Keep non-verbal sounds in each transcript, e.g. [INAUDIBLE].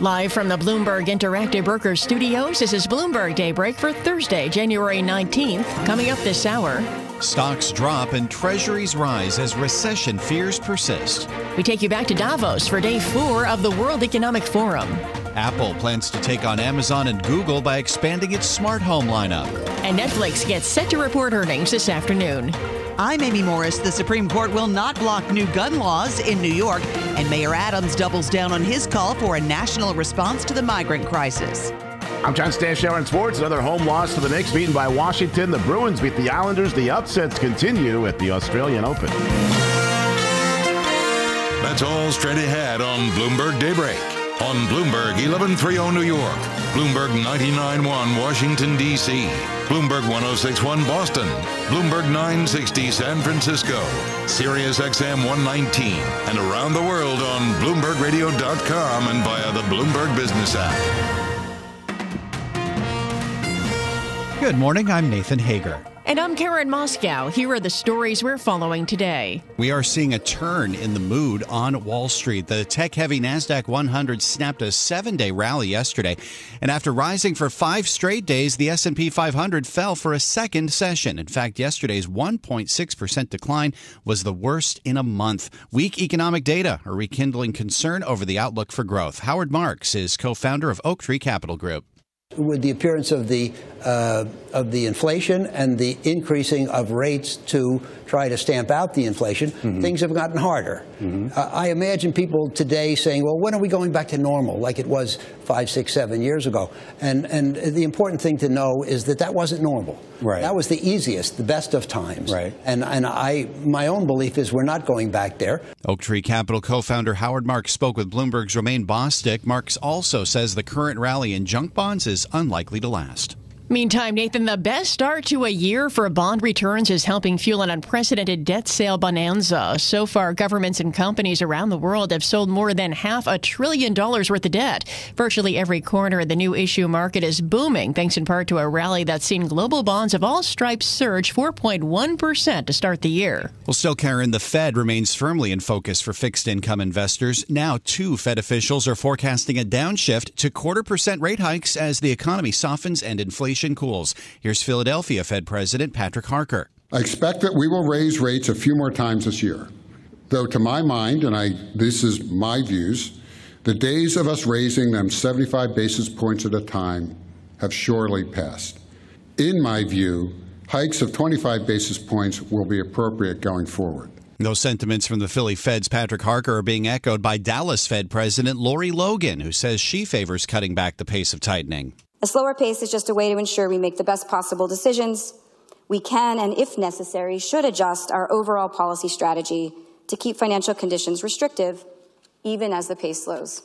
Live from the Bloomberg Interactive Brokers studios, this is Bloomberg Daybreak for Thursday, January 19th. Coming up this hour. Stocks drop and treasuries rise as recession fears persist. We take you back to Davos for day four of the World Economic Forum. Apple plans to take on Amazon and Google by expanding its smart home lineup. And Netflix gets set to report earnings this afternoon. I'm Amy Morris. The Supreme Court will not block new gun laws in New York, and Mayor Adams doubles down on his call for a national response to the migrant crisis. I'm John Stashower in sports. Another home loss for the Knicks, beaten by Washington. The Bruins beat the Islanders. The upsets continue at the Australian Open. That's all straight ahead on Bloomberg Daybreak on Bloomberg 1130 New York, Bloomberg 991 Washington, D.C., Bloomberg 1061 Boston, Bloomberg 960 San Francisco, Sirius XM 119, and around the world on BloombergRadio.com and via the Bloomberg Business app. Good morning. I'm Nathan Hager. And I'm Karen Moskow. Here are the stories we're following today. We are seeing a turn in the mood on Wall Street. The tech heavy NASDAQ 100 snapped a seven day rally yesterday. And after rising for five straight days, the S&P 500 fell for a second session. In fact, yesterday's 1.6% decline was the worst in a month. Weak economic data are rekindling concern over the outlook for growth. Howard Marks is co founder of Oaktree Capital Group with the appearance of the uh, of the inflation and the increasing of rates to try to stamp out the inflation, mm-hmm. things have gotten harder. Mm-hmm. Uh, I imagine people today saying, "Well, when are we going back to normal, like it was five, six, seven years ago?" And and the important thing to know is that that wasn't normal. Right. That was the easiest, the best of times. Right. And and I, my own belief is we're not going back there. Oaktree Capital co-founder Howard Marks spoke with Bloomberg's Romaine Bostick. Marks also says the current rally in junk bonds is unlikely to last. Meantime, Nathan, the best start to a year for bond returns is helping fuel an unprecedented debt sale bonanza. So far, governments and companies around the world have sold more than half a trillion dollars worth of debt. Virtually every corner of the new issue market is booming, thanks in part to a rally that's seen global bonds of all stripes surge 4.1% to start the year. Well, still, Karen, the Fed remains firmly in focus for fixed income investors. Now, two Fed officials are forecasting a downshift to quarter percent rate hikes as the economy softens and inflation inflation cools. Here's Philadelphia Fed President Patrick Harker. I expect that we will raise rates a few more times this year. Though to my mind, and I this is my views, the days of us raising them 75 basis points at a time have surely passed. In my view, hikes of 25 basis points will be appropriate going forward. Those sentiments from the Philly Fed's Patrick Harker are being echoed by Dallas Fed President Lori Logan, who says she favors cutting back the pace of tightening. A slower pace is just a way to ensure we make the best possible decisions. We can, and if necessary, should adjust our overall policy strategy to keep financial conditions restrictive, even as the pace slows.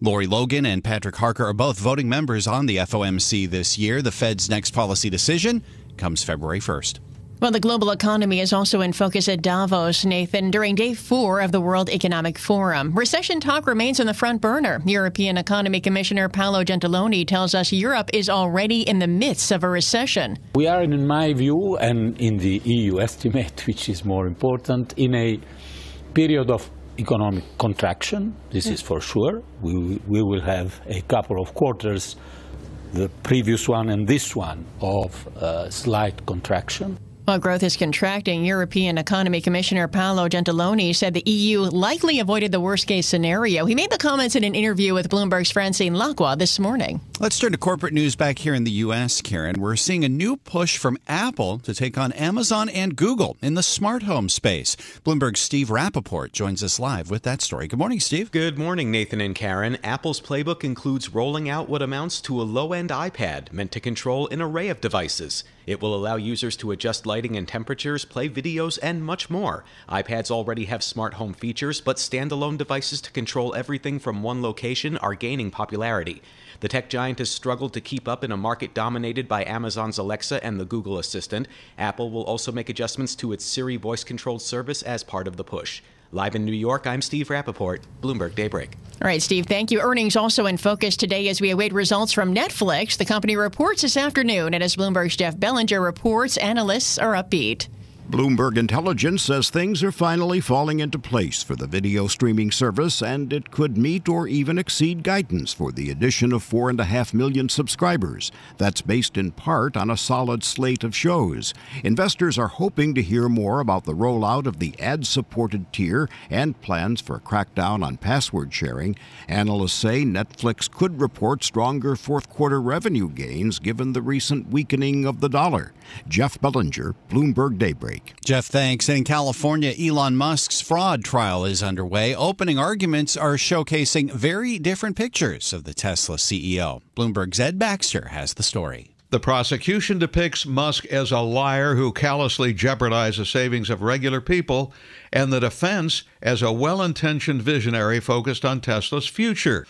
Lori Logan and Patrick Harker are both voting members on the FOMC this year. The Fed's next policy decision comes February 1st. Well, the global economy is also in focus at Davos, Nathan, during day four of the World Economic Forum. Recession talk remains on the front burner. European Economy Commissioner Paolo Gentiloni tells us Europe is already in the midst of a recession. We are, in my view, and in the EU estimate, [LAUGHS] which is more important, in a period of economic contraction. This is for sure. We, we will have a couple of quarters, the previous one and this one, of uh, slight contraction. While growth is contracting, European Economy Commissioner Paolo Gentiloni said the EU likely avoided the worst case scenario. He made the comments in an interview with Bloomberg's Francine Lacqua this morning. Let's turn to corporate news back here in the U.S., Karen. We're seeing a new push from Apple to take on Amazon and Google in the smart home space. Bloomberg's Steve Rappaport joins us live with that story. Good morning, Steve. Good morning, Nathan and Karen. Apple's playbook includes rolling out what amounts to a low end iPad meant to control an array of devices It will allow users to adjust lighting and temperatures, play videos, and much more. iPads already have smart home features, but standalone devices to control everything from one location are gaining popularity. The tech giant has struggled to keep up in a market dominated by Amazon's Alexa and the Google Assistant. Apple will also make adjustments to its Siri voice controlled service as part of the push. Live in New York, I'm Steve Rappaport, Bloomberg Daybreak. All right, Steve, thank you. Earnings also in focus today as we await results from Netflix. The company reports this afternoon, and as Bloomberg's Jeff Bellinger reports, analysts are upbeat. Bloomberg Intelligence says things are finally falling into place for the video streaming service, and it could meet or even exceed guidance for the addition of 4.5 million subscribers. That's based in part on a solid slate of shows. Investors are hoping to hear more about the rollout of the ad supported tier and plans for a crackdown on password sharing. Analysts say Netflix could report stronger fourth quarter revenue gains given the recent weakening of the dollar. Jeff Bellinger, Bloomberg Daybreak. Jeff, thanks. In California, Elon Musk's fraud trial is underway. Opening arguments are showcasing very different pictures of the Tesla CEO. Bloomberg's Ed Baxter has the story. The prosecution depicts Musk as a liar who callously jeopardizes the savings of regular people, and the defense as a well intentioned visionary focused on Tesla's future.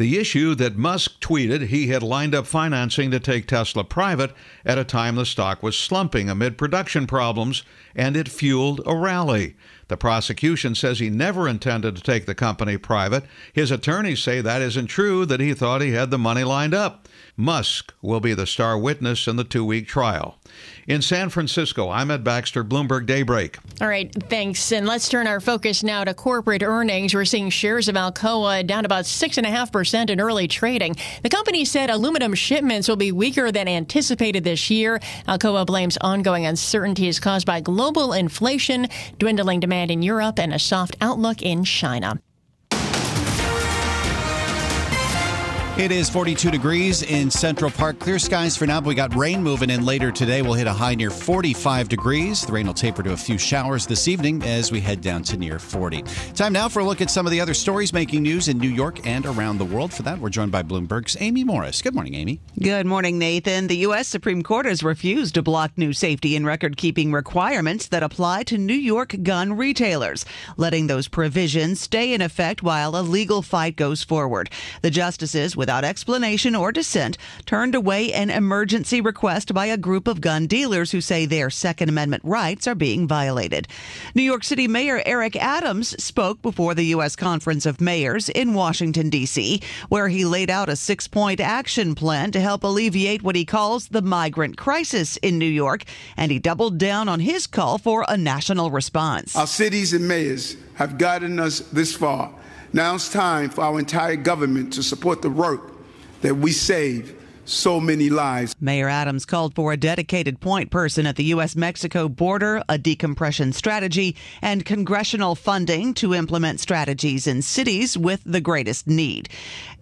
The issue that Musk tweeted he had lined up financing to take Tesla private at a time the stock was slumping amid production problems, and it fueled a rally. The prosecution says he never intended to take the company private. His attorneys say that isn't true, that he thought he had the money lined up. Musk will be the star witness in the two week trial. In San Francisco, I'm Ed Baxter, Bloomberg Daybreak. All right, thanks. And let's turn our focus now to corporate earnings. We're seeing shares of Alcoa down about 6.5% in early trading. The company said aluminum shipments will be weaker than anticipated this year. Alcoa blames ongoing uncertainties caused by global inflation, dwindling demand in Europe, and a soft outlook in China. It is 42 degrees in Central Park. Clear skies for now, but we got rain moving in later today. We'll hit a high near 45 degrees. The rain will taper to a few showers this evening as we head down to near 40. Time now for a look at some of the other stories making news in New York and around the world. For that, we're joined by Bloomberg's Amy Morris. Good morning, Amy. Good morning, Nathan. The U.S. Supreme Court has refused to block new safety and record keeping requirements that apply to New York gun retailers, letting those provisions stay in effect while a legal fight goes forward. The justices, with without explanation or dissent, turned away an emergency request by a group of gun dealers who say their Second Amendment rights are being violated. New York City Mayor Eric Adams spoke before the U.S. Conference of Mayors in Washington, D.C., where he laid out a six point action plan to help alleviate what he calls the migrant crisis in New York, and he doubled down on his call for a national response. Our cities and mayors have gotten us this far. Now it's time for our entire government to support the work that we save so many lives. Mayor Adams called for a dedicated point person at the U.S. Mexico border, a decompression strategy, and congressional funding to implement strategies in cities with the greatest need.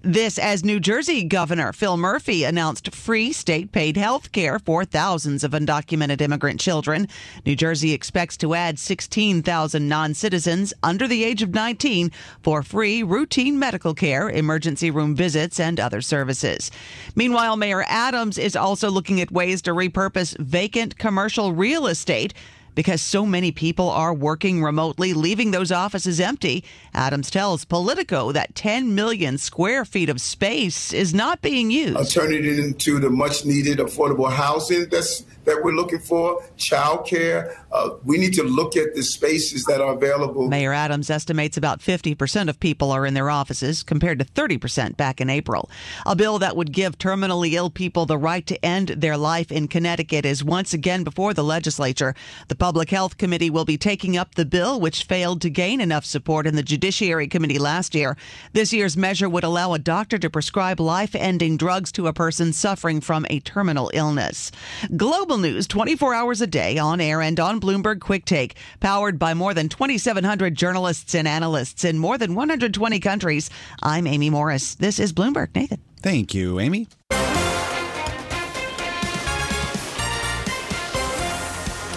This as New Jersey Governor Phil Murphy announced free state paid health care for thousands of undocumented immigrant children. New Jersey expects to add 16,000 non citizens under the age of 19 for free routine medical care, emergency room visits, and other services. Meanwhile, Mayor Adams is also looking at ways to repurpose vacant commercial real estate because so many people are working remotely, leaving those offices empty. Adams tells Politico that 10 million square feet of space is not being used. Uh, turning it into the much needed affordable housing that's that we're looking for, childcare. Uh, we need to look at the spaces that are available. Mayor Adams estimates about 50% of people are in their offices, compared to 30% back in April. A bill that would give terminally ill people the right to end their life in Connecticut is once again before the legislature. The Public Health Committee will be taking up the bill, which failed to gain enough support in the Judiciary Committee last year. This year's measure would allow a doctor to prescribe life ending drugs to a person suffering from a terminal illness. Global news 24 hours a day on air and on Bloomberg Quick Take, powered by more than 2,700 journalists and analysts in more than 120 countries. I'm Amy Morris. This is Bloomberg. Nathan. Thank you, Amy.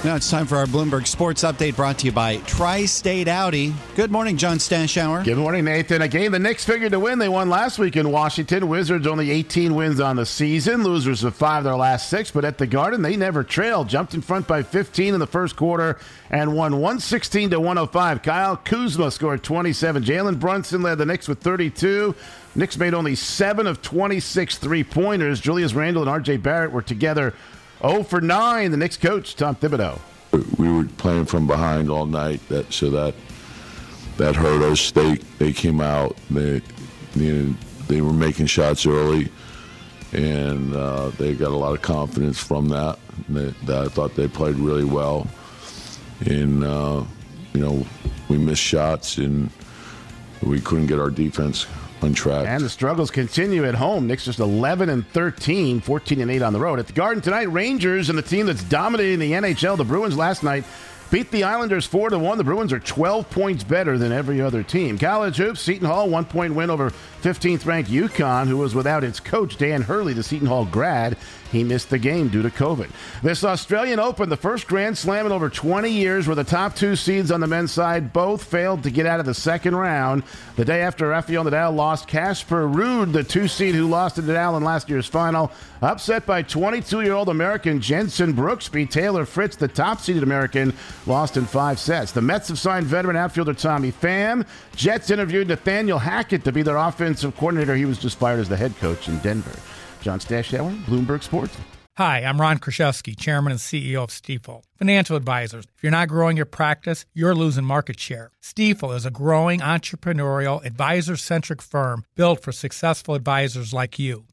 Now it's time for our Bloomberg Sports Update brought to you by Tri State Audi. Good morning, John Stashower. Good morning, Nathan. Again, the Knicks figured to win. They won last week in Washington. Wizards only 18 wins on the season. Losers of five their last six, but at the Garden, they never trailed. Jumped in front by 15 in the first quarter and won 116 to 105. Kyle Kuzma scored 27. Jalen Brunson led the Knicks with 32. Knicks made only seven of 26 three pointers. Julius Randle and R.J. Barrett were together 0 for 9. The Knicks coach, Tom Thibodeau. We were playing from behind all night, that, so that that hurt us. They they came out, they you know, they were making shots early, and uh, they got a lot of confidence from that. They, that I thought they played really well, and uh, you know we missed shots and we couldn't get our defense on track. And the struggles continue at home. Knicks just 11 and 13, 14 and 8 on the road. At the Garden tonight, Rangers and the team that's dominating the NHL, the Bruins last night, beat the Islanders 4 to 1. The Bruins are 12 points better than every other team. College hoops, Seton Hall, one point win over 15th ranked UConn, who was without its coach, Dan Hurley, the Seton Hall grad. He missed the game due to COVID. This Australian Open, the first Grand Slam in over 20 years, where the top two seeds on the men's side both failed to get out of the second round. The day after Rafael Nadal lost, Casper Ruud, the two seed who lost to Nadal in last year's final, upset by 22 year old American Jenson Brooksby. Taylor Fritz, the top seeded American, lost in five sets. The Mets have signed veteran outfielder Tommy Pham. Jets interviewed Nathaniel Hackett to be their offensive coordinator. He was just fired as the head coach in Denver. John Stashower, Bloomberg Sports. Hi, I'm Ron Kruszewski, Chairman and CEO of Stifel. Financial advisors. If you're not growing your practice, you're losing market share. Stifel is a growing entrepreneurial, advisor centric firm built for successful advisors like you.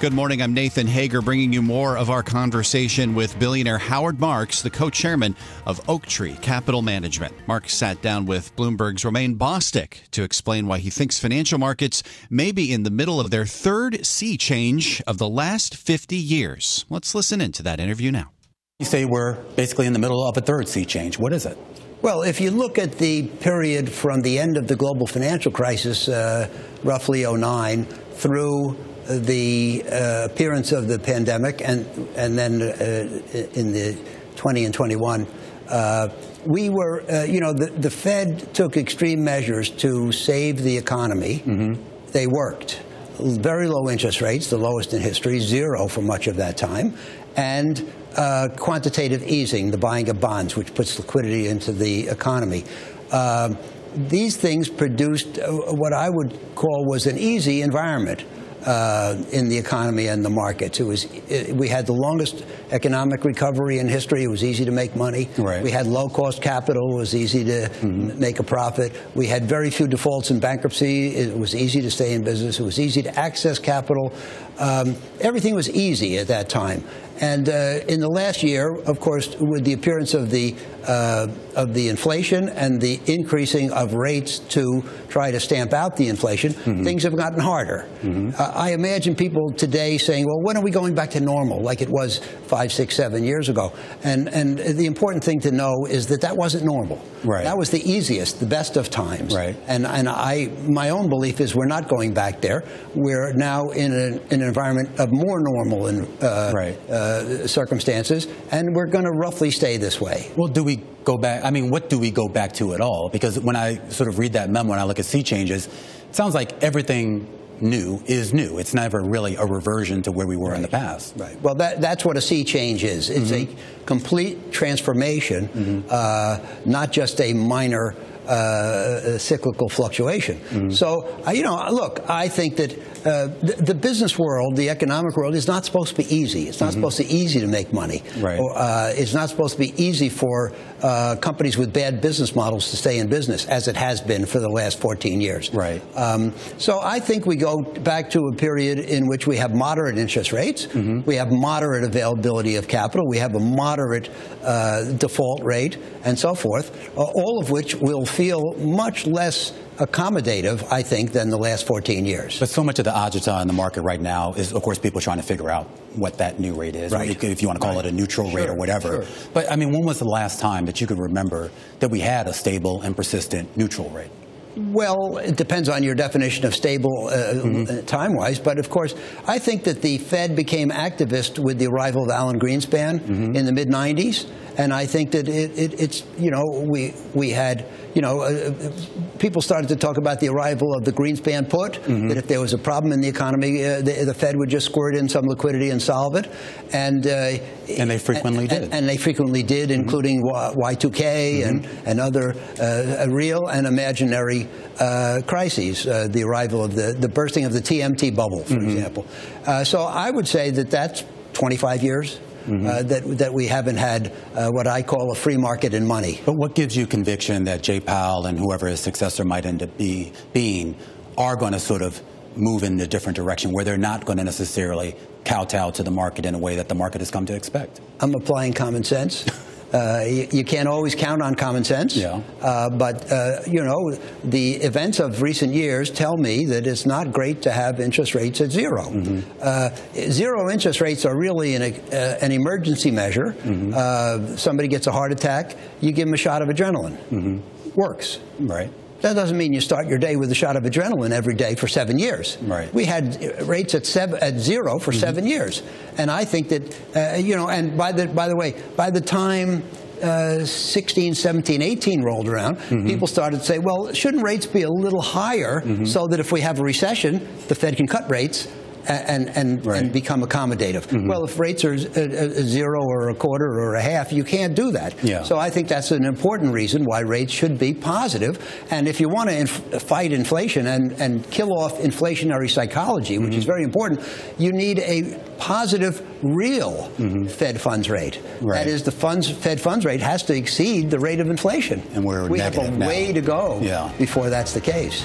Good morning. I'm Nathan Hager, bringing you more of our conversation with billionaire Howard Marks, the co chairman of Oaktree Capital Management. Marks sat down with Bloomberg's Romaine Bostick to explain why he thinks financial markets may be in the middle of their third sea change of the last 50 years. Let's listen into that interview now. You say we're basically in the middle of a third sea change. What is it? Well, if you look at the period from the end of the global financial crisis, uh, roughly 09, through the uh, appearance of the pandemic and and then uh, in the 20 and 21 uh, we were uh, you know the, the Fed took extreme measures to save the economy. Mm-hmm. they worked. Very low interest rates the lowest in history zero for much of that time and uh, quantitative easing the buying of bonds which puts liquidity into the economy. Uh, these things produced what I would call was an easy environment uh, in the economy and the markets. It was it, we had the longest economic recovery in history. It was easy to make money. Right. We had low cost capital. It was easy to mm-hmm. make a profit. We had very few defaults in bankruptcy. It was easy to stay in business. It was easy to access capital. Um, everything was easy at that time. And uh, in the last year, of course, with the appearance of the uh, of the inflation and the increasing of rates to try to stamp out the inflation, Mm-hmm. things have gotten harder. Uh, I imagine people today saying, "Well, when are we going back to normal, like it was five, six, seven years ago?" And and the important thing to know is that that wasn't normal. Right. That was the easiest, the best of times. Right. And and I, my own belief is we're not going back there. We're now in, a, in an environment of more normal and uh, uh, circumstances, and we're going to roughly stay this way. Well, do we go back? I mean, what do we go back to at all? Because when I sort of read that memo and I look at sea changes, it sounds like everything new is new. It's never really a reversion to where we were in the past. Right. Well, that, that's what a sea change is. It's a complete transformation, uh, not just a minor uh, cyclical fluctuation. So, uh, you know, look, I think that uh, the, the business world, the economic world, is not supposed to be easy. It's not supposed to be easy to make money. Right. Or, uh, it's not supposed to be easy for uh, companies with bad business models to stay in business, as it has been for the last 14 years. Right. Um, so I think we go back to a period in which we have moderate interest rates, we have moderate availability of capital, we have a moderate uh, default rate, and so forth, uh, all of which will feel much less accommodative, I think, than the last 14 years. But so much of the agita in the market right now is, of course, people trying to figure out what that new rate is, Right. if if you want to call it a neutral rate or whatever. sure. But I mean, when was the last time that you could remember that we had a stable and persistent neutral rate? Well, it depends on your definition of stable uh, Mm-hmm. time wise. But of course, I think that the Fed became activist with the arrival of Alan Greenspan Mm-hmm. in the mid 90s. And I think that it, it, it's, you know, we, we had, you know, uh, people started to talk about the arrival of the Greenspan put, Mm-hmm. that if there was a problem in the economy, uh, the, the Fed would just squirt in some liquidity and solve it. And, uh, And they frequently and, did. Mm-hmm. And they frequently did, including Y- Y2K and, and other uh, real and imaginary uh, crises, uh, the arrival of the, the bursting of the TMT bubble, for Mm-hmm. example. Uh, so I would say that that's 25 years. Mm-hmm. Uh, that that we haven't had uh, what I call a free market in money. But what gives you conviction that Jay Powell and whoever his successor might end up be, being are going to sort of move in a different direction where they're not going to necessarily kowtow to the market in a way that the market has come to expect? I'm applying common sense. [LAUGHS] Uh, you, you can't always count on common sense. Yeah. Uh, but, uh, you know, the events of recent years tell me that it's not great to have interest rates at 0 Uh, zero interest rates are really an, uh, an emergency measure. Uh, somebody gets a heart attack, you give them a shot of adrenaline. Works. Right. That doesn't mean you start your day with a shot of adrenaline every day for seven years. Right. We had uh, rates at seven, at zero for seven years, and I think that uh, you know. And by the by the way, by the time uh, 16, 17, 18 rolled around, people started to say, well, shouldn't rates be a little higher so that if we have a recession, the Fed can cut rates and, and, and become accommodative? Mm-hmm. Well, if rates are a, a zero or a quarter or a half, you can't do that. Yeah. So I think that's an important reason why rates should be positive. And if you want to inf- fight inflation and, and kill off inflationary psychology, which is mm-hmm. very important, you need a positive real mm-hmm. Fed funds rate. Right. That is, the funds Fed funds rate has to exceed the rate of inflation. And we're we have a now. way to go Yeah. before that's the case.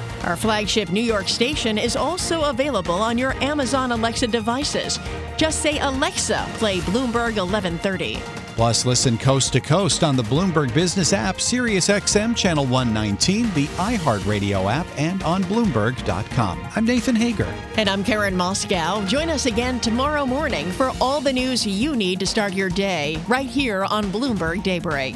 Our flagship New York station is also available on your Amazon Alexa devices. Just say, Alexa, play Bloomberg 1130. Plus, listen coast to coast on the Bloomberg Business app, Sirius XM Channel 119, the iHeartRadio app, and on Bloomberg.com. I'm Nathan Hager. And I'm Karen Moskow. Join us again tomorrow morning for all the news you need to start your day right here on Bloomberg Daybreak.